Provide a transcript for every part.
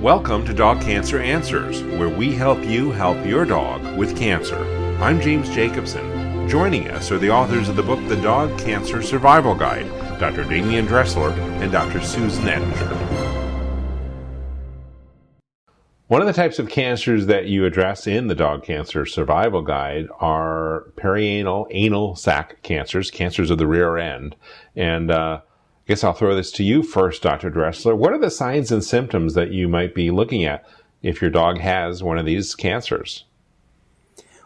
Welcome to Dog Cancer Answers, where we help you help your dog with cancer. I'm James Jacobson. Joining us are the authors of the book The Dog Cancer Survival Guide, Dr. Demian Dressler and Dr. Susan Ettinger. One of the types of cancers that you address in the Dog Cancer Survival Guide are perianal anal sac cancers, cancers of the rear end. And uh, guess I'll throw this to you first, Dr. Dressler. What are the signs and symptoms that you might be looking at if your dog has one of these cancers?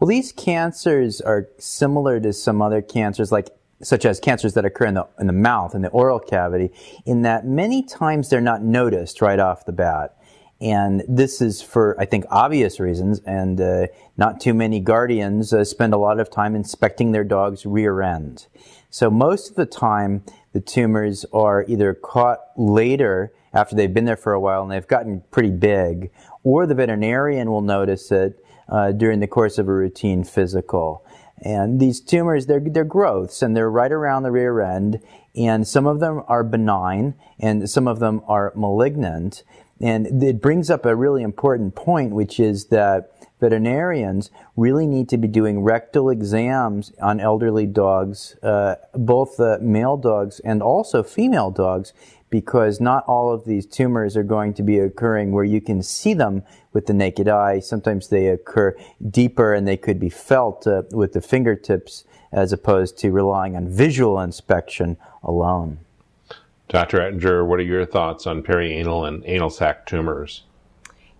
Well, these cancers are similar to some other cancers, like such as cancers that occur in the in the mouth in the oral cavity, in that many times they're not noticed right off the bat. And this is for, I think, obvious reasons, and uh, not too many guardians uh, spend a lot of time inspecting their dog's rear end. So most of the time, the tumors are either caught later after they've been there for a while and they've gotten pretty big, or the veterinarian will notice it uh, during the course of a routine physical. And these tumors, they're, they're growths and they're right around the rear end. And some of them are benign and some of them are malignant. And it brings up a really important point, which is that veterinarians really need to be doing rectal exams on elderly dogs, uh, both uh, male dogs and also female dogs, because not all of these tumors are going to be occurring where you can see them with the naked eye. Sometimes they occur deeper and they could be felt uh, with the fingertips as opposed to relying on visual inspection alone. Dr. Ettinger, what are your thoughts on perianal and anal sac tumors?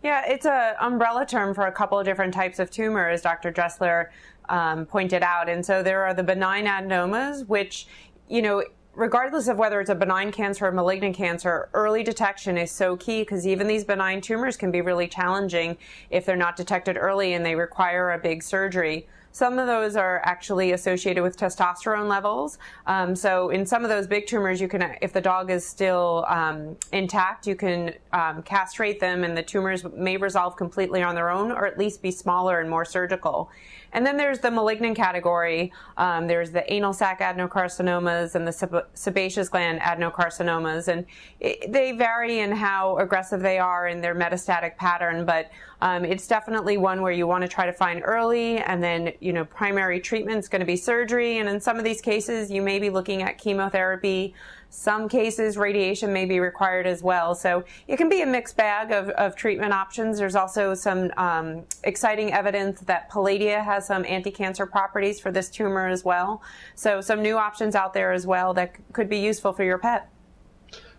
Yeah, it's an umbrella term for a couple of different types of tumors, Dr. Dressler um, pointed out. And so there are the benign adenomas, which, you know, regardless of whether it's a benign cancer or malignant cancer, early detection is so key because even these benign tumors can be really challenging if they're not detected early and they require a big surgery. Some of those are actually associated with testosterone levels. Um, so in some of those big tumors, you can, if the dog is still um, intact, you can um, castrate them, and the tumors may resolve completely on their own, or at least be smaller and more surgical. And then there's the malignant category. Um, there's the anal sac adenocarcinomas and the sebaceous gland adenocarcinomas, and it, they vary in how aggressive they are in their metastatic pattern. But um, it's definitely one where you want to try to find early, and then you know primary treatment is going to be surgery, and in some of these cases you may be looking at chemotherapy. Some cases, radiation may be required as well. So it can be a mixed bag of, of treatment options. There's also some um, exciting evidence that Palladia has some anti-cancer properties for this tumor as well. So some new options out there as well that could be useful for your pet.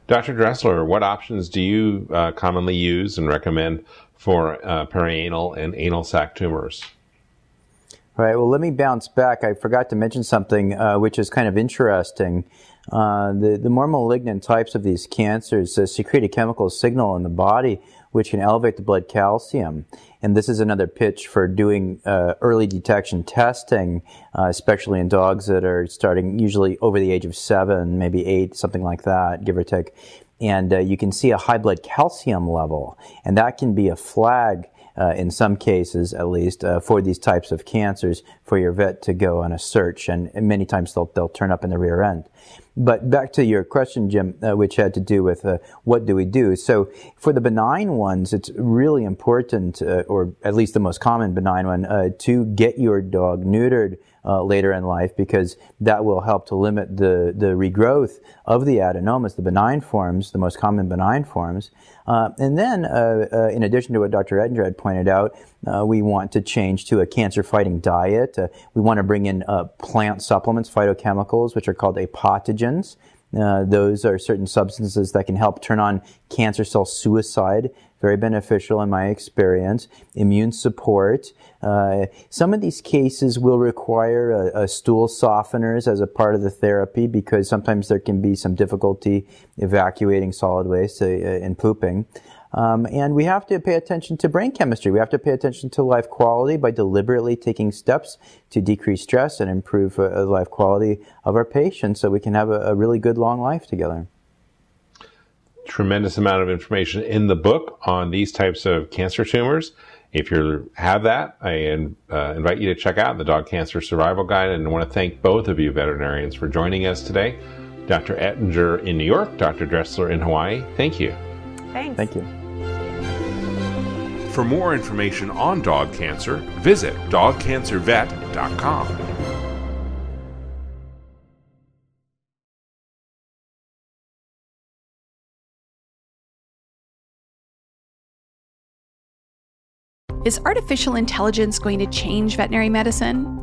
Dr. Dressler, what options do you uh, commonly use and recommend for uh, perianal and anal sac tumors? All right, well, let me bounce back. I forgot to mention something uh, which is kind of interesting. Uh, the, the more malignant types of these cancers uh, secrete a chemical signal in the body which can elevate the blood calcium. And this is another pitch for doing uh, early detection testing, uh, especially in dogs that are starting usually over the age of seven, maybe eight, something like that, give or take. And uh, you can see a high blood calcium level, and that can be a flag uh, in some cases at least, uh, for these types of cancers for your vet to go on a search. And, and, many times they'll, they'll turn up in the rear end. But back to your question, Jim, uh, which had to do with uh, what do we do? So for the benign ones, it's really important, uh, or at least the most common benign one, to get your dog neutered uh, later in life because that will help to limit the, the regrowth of the adenomas, the benign forms, the most common benign forms. Uh, and then, uh, uh in addition to what Dr. Ettinger had pointed out, uh, we want to change to a cancer-fighting diet. Uh, we want to bring in plant supplements, phytochemicals, which are called apoptogens. Uh, those are certain substances that can help turn on cancer cell suicide. Very beneficial in my experience. Immune support. Uh, some of these cases will require a, a stool softeners as a part of the therapy because sometimes there can be some difficulty evacuating solid waste uh, in pooping. Um, and we have to pay attention to brain chemistry. We have to pay attention to life quality by deliberately taking steps to decrease stress and improve uh, the life quality of our patients so we can have a, a, really good long life together. Tremendous amount of information in the book on these types of cancer tumors. If you have that, I uh, invite you to check out the Dog Cancer Survival Guide. And I want to thank both of you veterinarians for joining us today. Dr. Ettinger in New York, Dr. Dressler in Hawaii. Thank you. Thanks. Thank you. For more information on dog cancer, visit dogcancervet.com. Is artificial intelligence going to change veterinary medicine?